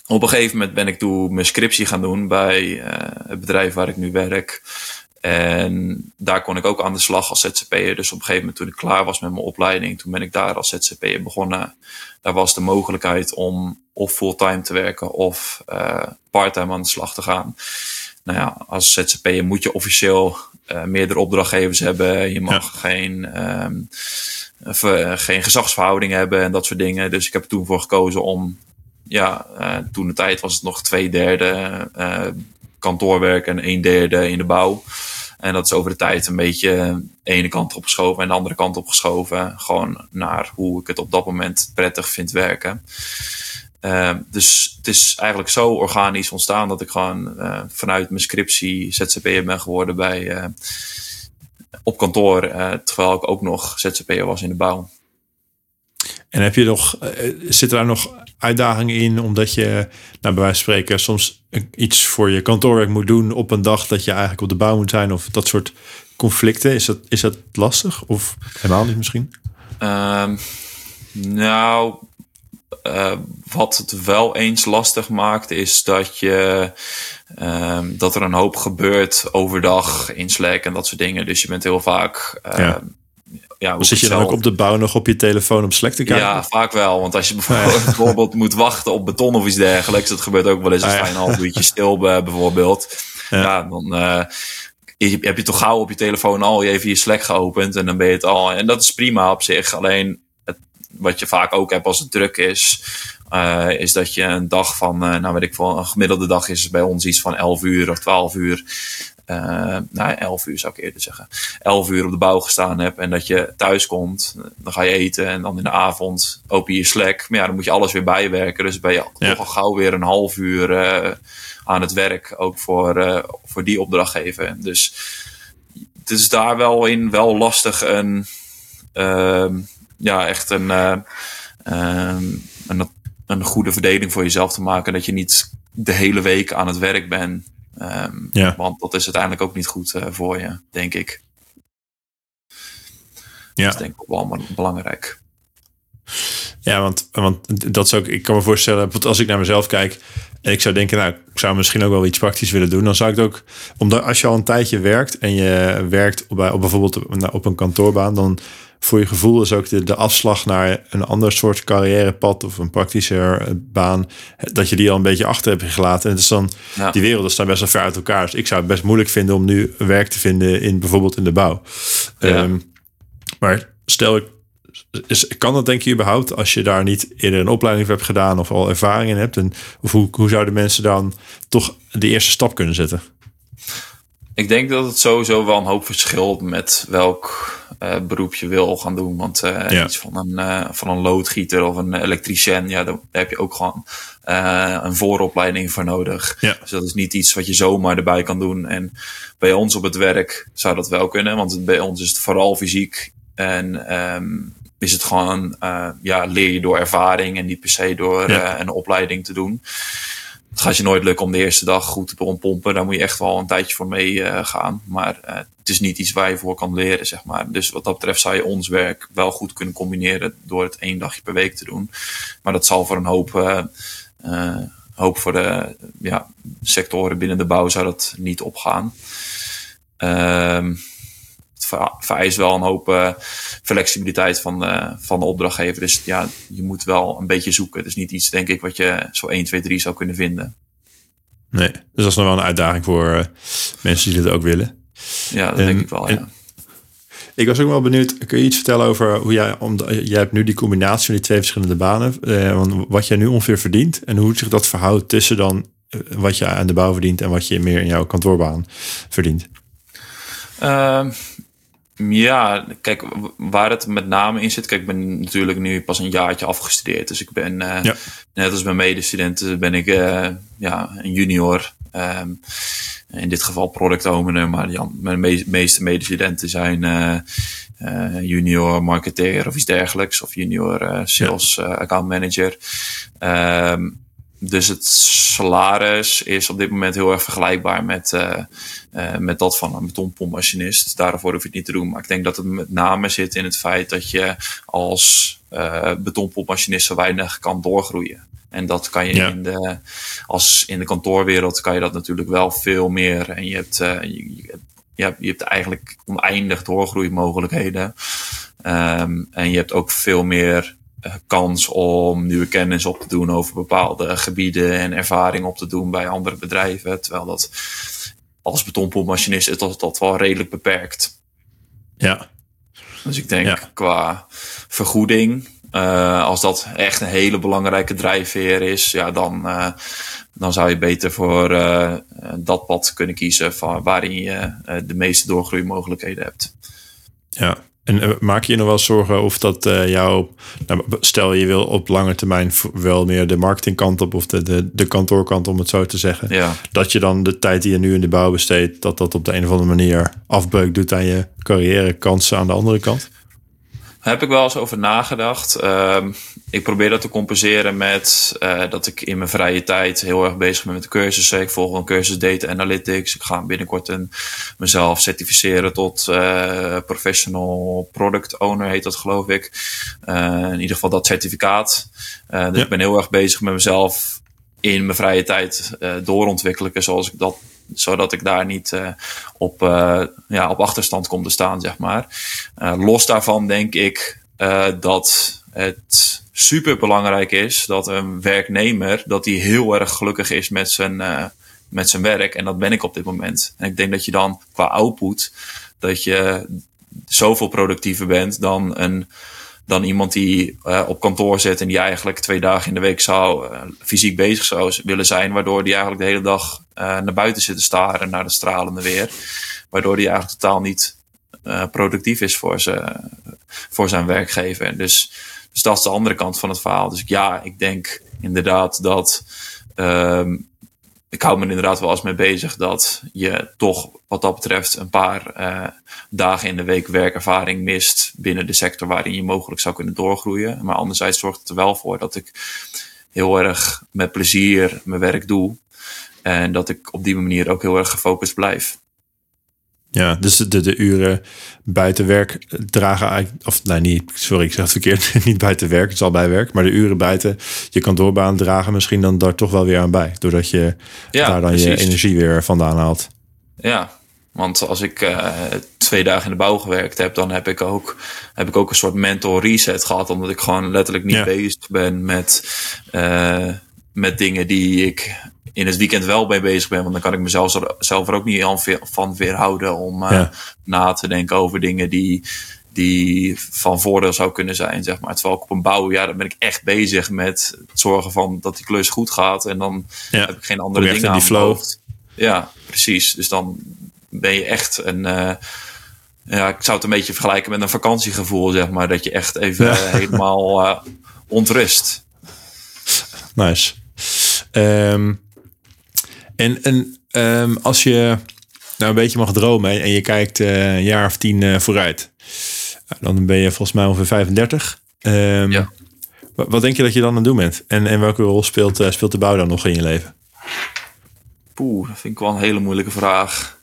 op een gegeven moment ben ik toen mijn scriptie gaan doen bij het bedrijf waar ik nu werk. En daar kon ik ook aan de slag als ZZP'er. Dus op een gegeven moment toen ik klaar was met mijn opleiding, toen ben ik daar als ZZP'er begonnen. Daar was de mogelijkheid om of fulltime te werken of parttime aan de slag te gaan. Nou ja, als ZZP'er moet je officieel uh, meerdere opdrachtgevers hebben. Je mag ja. geen, um, geen gezagsverhouding hebben en dat soort dingen. Dus ik heb er toen voor gekozen om, ja, uh, toen de tijd was het nog twee derde kantoorwerk en een derde in de bouw. En dat is over de tijd een beetje de ene kant opgeschoven en de andere kant opgeschoven. Gewoon naar hoe ik het op dat moment prettig vind werken. Uh, dus het is eigenlijk zo organisch ontstaan dat ik gewoon uh, vanuit mijn scriptie ZZP'er ben geworden bij, uh, op kantoor. terwijl ik ook nog ZZP'er was in de bouw. En heb je nog, zit daar nog uitdagingen in, omdat je, nou, bij wijze van spreken, soms iets voor je kantoorwerk moet doen op een dag dat je eigenlijk op de bouw moet zijn, of dat soort conflicten? Is dat, is dat lastig of helemaal niet misschien? Um, nou, uh, wat het wel eens lastig maakt, is dat je um, dat er een hoop gebeurt overdag in Slack en dat soort dingen. Dus je bent heel vaak. Uh, ja ja, Zit je dan ook op de bouw nog op je telefoon op Slack te kijken? Ja, vaak wel. Want als je bijvoorbeeld, bijvoorbeeld moet wachten op beton of iets dergelijks, dat gebeurt ook wel eens als ah, je een half uurtje stil bijvoorbeeld. Ja, ja dan uh, heb je toch gauw op je telefoon al je even je Slack geopend en dan ben je het al. En dat is prima op zich. Alleen wat je vaak ook hebt als het druk is, uh, is dat je een dag van, uh, nou weet ik veel, een gemiddelde dag is bij ons iets van 11 uur of 12 uur. Uh, nou, 11 uur zou ik eerder zeggen. 11 uur op de bouw gestaan heb en dat je thuis komt, dan ga je eten en dan in de avond open je Slack. Maar ja, dan moet je alles weer bijwerken. Dus ben je ja. toch al gauw weer een half uur uh, aan het werk, ook voor, uh, voor die opdrachtgever. Dus het is daar wel in wel lastig een, ehm, ja, echt een, ehm, een, een goede verdeling voor jezelf te maken. Dat je niet de hele week aan het werk bent. Um, ja. Want dat is uiteindelijk ook niet goed uh, voor je, denk ik. Ja. Dat is denk ik wel belangrijk. Ja, want, want dat is ook, ik kan me voorstellen, als ik naar mezelf kijk en ik zou denken, nou, ik zou misschien ook wel iets praktisch willen doen, dan zou ik het ook, omdat als je al een tijdje werkt en je werkt op, op bijvoorbeeld op een kantoorbaan, dan voor je gevoel is ook de, de afslag naar een ander soort carrièrepad of een praktischer eh, baan, dat je die al een beetje achter hebt gelaten. En het is dan, die werelden staan best wel ver uit elkaar. Dus ik zou het best moeilijk vinden om nu werk te vinden in bijvoorbeeld in de bouw. Ja. Um, maar stel ik, is, kan dat denk je überhaupt als je daar niet eerder een opleiding voor hebt gedaan of al ervaring in hebt? En, of hoe, hoe zouden mensen dan toch de eerste stap kunnen zetten? Ik denk dat het sowieso wel een hoop verschilt met welk uh, beroep je wil gaan doen. Want uh, ja. iets van een, uh, van een loodgieter of een elektricien, ja, daar, heb je ook gewoon een vooropleiding voor nodig. Ja. Dus dat is niet iets wat je zomaar erbij kan doen. En bij ons op het werk zou dat wel kunnen, want bij ons is het vooral fysiek. En um, is het gewoon, ja, leer je door ervaring en niet per se door ja. een opleiding te doen. Het gaat je nooit lukken om de eerste dag goed te pompen. Daar moet je echt wel een tijdje voor mee uh, gaan. Maar uh, het is niet iets waar je voor kan leren, zeg maar. Dus wat dat betreft zou je ons werk wel goed kunnen combineren door het één dagje per week te doen. Maar dat zal voor een hoop, uh, hoop voor de ja, sectoren binnen de bouw zou dat niet opgaan. Ehm, vereist wel een hoop flexibiliteit van, van de opdrachtgever. Dus ja, je moet wel een beetje zoeken. Het is niet iets, denk ik, wat je zo 1, 2, 3 zou kunnen vinden. Nee, dus dat is nog wel een uitdaging voor mensen die dit ook willen. Ja, dat denk ik wel, ja. Ik was ook wel benieuwd, kun je iets vertellen over hoe jij, om, jij hebt nu die combinatie van die twee verschillende banen, eh, wat jij nu ongeveer verdient en hoe zich dat verhoudt tussen dan eh, wat je aan de bouw verdient en wat je meer in jouw kantoorbaan verdient? Uh, ja, kijk, waar het met name in zit. Kijk, ik ben natuurlijk nu pas een jaartje afgestudeerd. Dus ik ben, uh, net als mijn medestudenten, ben ik uh, ja, een junior. Um, in dit geval product owner, maar ja, mijn meeste medestudenten zijn uh, junior marketeer of iets dergelijks, of junior sales ja. account manager. Um, dus het salaris is op dit moment heel erg vergelijkbaar met, uh, uh, met dat van een betonpompmachinist. Daarvoor hoef je het niet te doen. Maar ik denk dat het met name zit in het feit dat je als uh, betonpompmachinist zo weinig kan doorgroeien. En dat kan je ja. in de, als in de kantoorwereld kan je dat natuurlijk wel veel meer. En je hebt, je, je, hebt, je hebt eigenlijk oneindig doorgroeimogelijkheden. Um, en je hebt ook veel meer kans om nieuwe kennis op te doen over bepaalde gebieden en ervaring op te doen bij andere bedrijven. Terwijl dat als betonpompmachinist is dat, dat wel redelijk beperkt. Ja. Dus ik denk ja. qua vergoeding uh, als dat echt een hele belangrijke drijfveer is, ja, dan, uh, dan zou je beter voor uh, dat pad kunnen kiezen van waarin je de meeste doorgroeimogelijkheden hebt. Ja, en maak je nog wel zorgen of dat jou, nou, stel je wil op lange termijn wel meer de marketingkant op of de, de, de kantoorkant om het zo te zeggen, ja. dat je dan de tijd die je nu in de bouw besteedt, dat dat op de een of andere manier afbreuk doet aan je carrièrekansen aan de andere kant? Heb ik wel eens over nagedacht. Uh, ik probeer dat te compenseren met uh, dat ik in mijn vrije tijd heel erg bezig ben met de cursussen. Ik volg een cursus Data Analytics. Ik ga binnenkort een, mezelf certificeren tot uh, Professional Product Owner, heet dat geloof ik. Uh, in ieder geval dat certificaat. dus ja. ik ben heel erg bezig met mezelf in mijn vrije tijd doorontwikkelen zoals ik dat zodat ik daar niet uh, op, uh, ja, op achterstand kom te staan, zeg maar. Uh, los daarvan denk ik dat het super belangrijk is dat een werknemer dat hij heel erg gelukkig is met zijn, met zijn werk. En dat ben ik op dit moment. En ik denk dat je dan qua output dat je zoveel productiever bent dan een dan iemand die uh, op kantoor zit en die eigenlijk twee dagen in de week zou uh, fysiek bezig zou willen zijn, waardoor die eigenlijk de hele dag uh, naar buiten zit te staren naar de stralende weer, waardoor die eigenlijk totaal niet productief is voor, ze, voor zijn werkgever. Dus, dus dat is de andere kant van het verhaal. Dus ja, ik denk inderdaad dat um, ik hou me inderdaad wel eens mee bezig dat je toch wat dat betreft een paar uh, dagen in de week werkervaring mist binnen de sector waarin je mogelijk zou kunnen doorgroeien. Maar anderzijds zorgt het er wel voor dat ik heel erg met plezier mijn werk doe. En dat ik op die manier ook heel erg gefocust blijf. Ja, dus de, de uren buiten werk dragen eigenlijk, of nee, niet, sorry, ik zeg het verkeerd, niet buiten werk, het is al bij werk, maar de uren buiten je kantoorbaan dragen misschien dan daar toch wel weer aan bij, doordat je ja, daar dan precies. je energie weer vandaan haalt. Ja, want als ik uh, twee dagen in de bouw gewerkt heb, dan heb ik ook, heb ik ook een soort mental reset gehad, omdat ik gewoon letterlijk niet ja. bezig ben met, uh, met dingen die ik in het weekend wel mee bezig ben. Want dan kan ik mezelf zelf er ook niet van weerhouden om uh, ja. na te denken over dingen die, die van voordeel zou kunnen zijn. Zeg maar. Terwijl ik op een bouw, ja, dan ben ik echt bezig met het zorgen van dat die klus goed gaat. En dan ja. heb ik geen andere dingen aan die flow. Ja, precies. Dus dan ben je echt een. Uh, ja, ik zou het een beetje vergelijken met een vakantiegevoel, zeg maar. Dat je echt even ja. helemaal uh, ontrust. Nice. Um, en, en um, als je nou een beetje mag dromen en je kijkt uh, een jaar of tien uh, vooruit, dan ben je volgens mij ongeveer 35. Um, ja. Wat, wat, denk je dat je dan aan het doen bent? En, en welke rol speelt, uh, speelt de bouw dan nog in je leven? Poeh, dat vind ik wel een hele moeilijke vraag.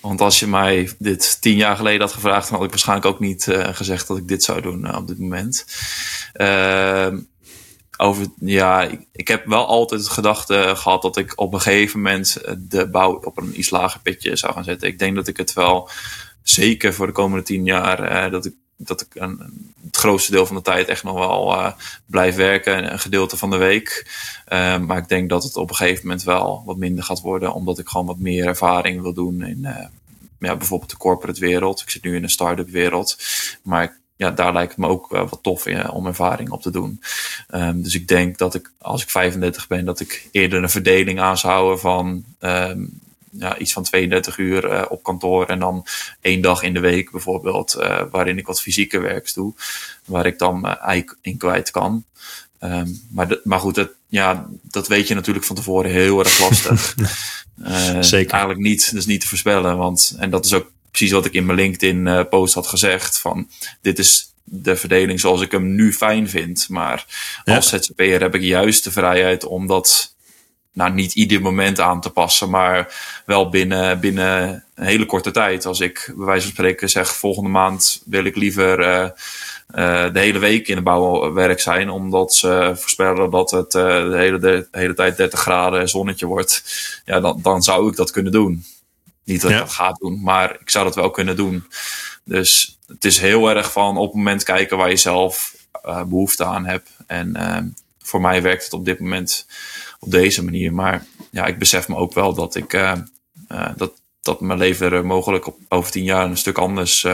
Want als je mij dit tien jaar geleden had gevraagd, dan had ik waarschijnlijk ook niet uh, gezegd dat ik dit zou doen uh, op dit moment. Uh, over, ja, ik, ik, heb wel altijd het gedachte gehad dat ik op een gegeven moment de bouw op een iets lager pitje zou gaan zetten. Ik denk dat ik het wel zeker voor de komende tien jaar, dat ik, dat ik het grootste deel van de tijd echt nog wel blijf werken. Een gedeelte van de week. maar ik denk dat het op een gegeven moment wel wat minder gaat worden. Omdat ik gewoon wat meer ervaring wil doen in ja, bijvoorbeeld de corporate wereld. Ik zit nu in een start-up wereld. Maar ja, daar lijkt het me ook uh, wat tof in, om ervaring op te doen. Um, dus ik denk dat ik, als ik 35 ben, dat ik eerder een verdeling aan zou houden van um, ja, iets van 32 uur uh, op kantoor en dan één dag in de week bijvoorbeeld, uh, waarin ik wat fysieke werk doe, waar ik dan eigenlijk in kwijt kan. Um, maar, de, maar goed, dat, ja, dat weet je natuurlijk van tevoren heel erg lastig. Zeker. Eigenlijk niet, dus niet te voorspellen. Want, en dat is ook precies wat ik in mijn LinkedIn-post eh, had gezegd. Van dit is de verdeling zoals ik hem nu fijn vind. Maar als ZZP'er heb ik juist de vrijheid om dat nou, niet ieder moment aan te passen, maar wel binnen, binnen een hele korte tijd. Als ik bij wijze van spreken zeg, volgende maand wil ik liever uh, uh, de hele week in de bouwwerk zijn, omdat ze voorspellen dat het uh, de, hele, de, hele tijd 30 graden en zonnetje wordt. Ja, dan, dan zou ik dat kunnen doen. Niet dat ik dat ga doen, maar ik zou dat wel kunnen doen. Dus het is heel erg van op het moment kijken waar je zelf uh, behoefte aan hebt. En uh, voor mij werkt het op dit moment op deze manier. Maar ja, ik besef me ook wel dat ik uh, dat, dat mijn leven er mogelijk op, over tien jaar een stuk anders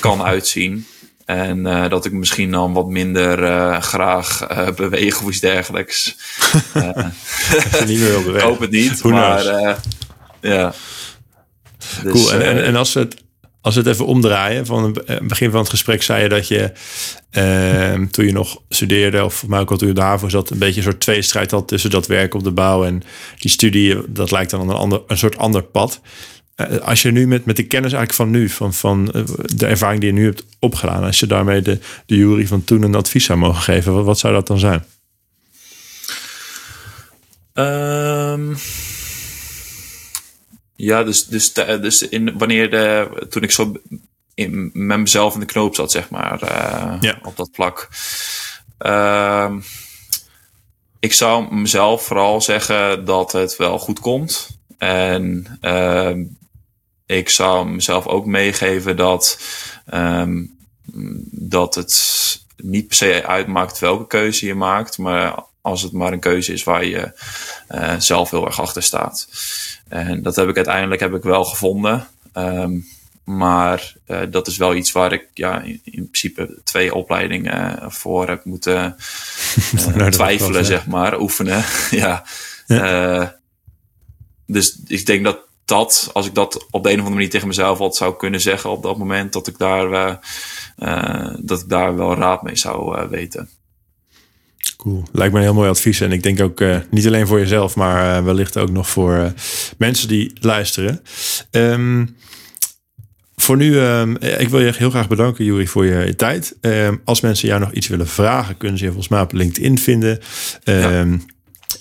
kan uitzien. En uh, dat ik misschien dan wat minder uh, graag uh, beweeg of iets dergelijks. niet meer wil bewegen. Ik hoop het niet, maar ja. Dus, cool. En, en, en, als we het, als we het even omdraaien, van het begin van het gesprek zei je dat je uh, toen je nog studeerde, of maar ook al toen je daarvoor zat, een beetje een soort tweestrijd had tussen dat werk op de bouw en die studie. Dat lijkt dan een, ander, een soort ander pad. Uh, als je nu met, met de kennis eigenlijk van nu, van, van de ervaring die je nu hebt opgedaan, als je daarmee de, de jury van toen een advies zou mogen geven, wat, wat zou dat dan zijn? Um ja, dus, dus, dus in, wanneer de, toen ik zo in, met mezelf in de knoop zat, zeg maar, uh, ja. op dat vlak. Uh, ik zou mezelf vooral zeggen dat het wel goed komt. En uh, ik zou mezelf ook meegeven dat, um, dat het niet per se uitmaakt welke keuze je maakt, maar als het maar een keuze is waar je uh, zelf heel erg achter staat. En dat heb ik uiteindelijk heb ik wel gevonden. Um, maar uh, dat is wel iets waar ik ja, in, in principe twee opleidingen voor heb moeten uh, twijfelen, zeg maar, oefenen. ja. ja. Dus ik denk dat dat, als ik dat op de een of andere manier tegen mezelf altijd zou kunnen zeggen op dat moment, dat ik daar, dat ik daar wel raad mee zou weten. Cool. Lijkt me een heel mooi advies. En ik denk ook uh, niet alleen voor jezelf, maar uh, wellicht ook nog voor uh, mensen die luisteren. Um, voor nu, um, ik wil je heel graag bedanken, Juri, voor je, je tijd. Um, als mensen jou nog iets willen vragen, kunnen ze je volgens mij op LinkedIn vinden. Ja.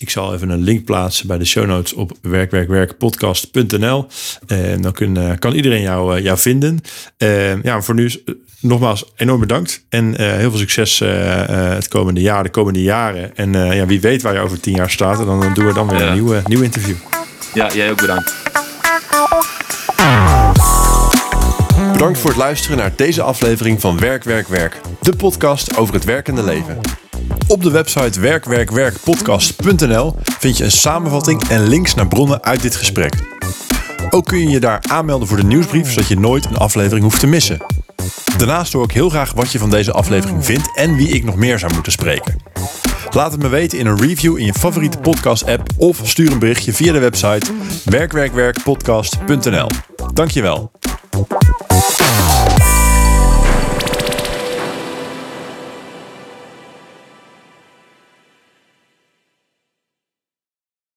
Ik zal even een link plaatsen bij de show notes op werkwerkwerkpodcast.nl. En dan kun, kan iedereen jou, jou vinden. ja, voor nu nogmaals enorm bedankt. En heel veel succes het komende jaar, de komende jaren. En ja, wie weet waar je over tien jaar staat. En dan doen we dan weer ja. een nieuwe, nieuw interview. Ja, jij ook bedankt. Bedankt voor het luisteren naar deze aflevering van Werk, Werk, Werk. De podcast over het werkende leven. Op de website werkwerkwerkpodcast.nl vind je een samenvatting en links naar bronnen uit dit gesprek. Ook kun je je daar aanmelden voor de nieuwsbrief, zodat je nooit een aflevering hoeft te missen. Daarnaast hoor ik heel graag wat je van deze aflevering vindt en wie ik nog meer zou moeten spreken. Laat het me weten in een review in je favoriete podcast-app of stuur een berichtje via de website werkwerkwerkpodcast.nl. Dankjewel.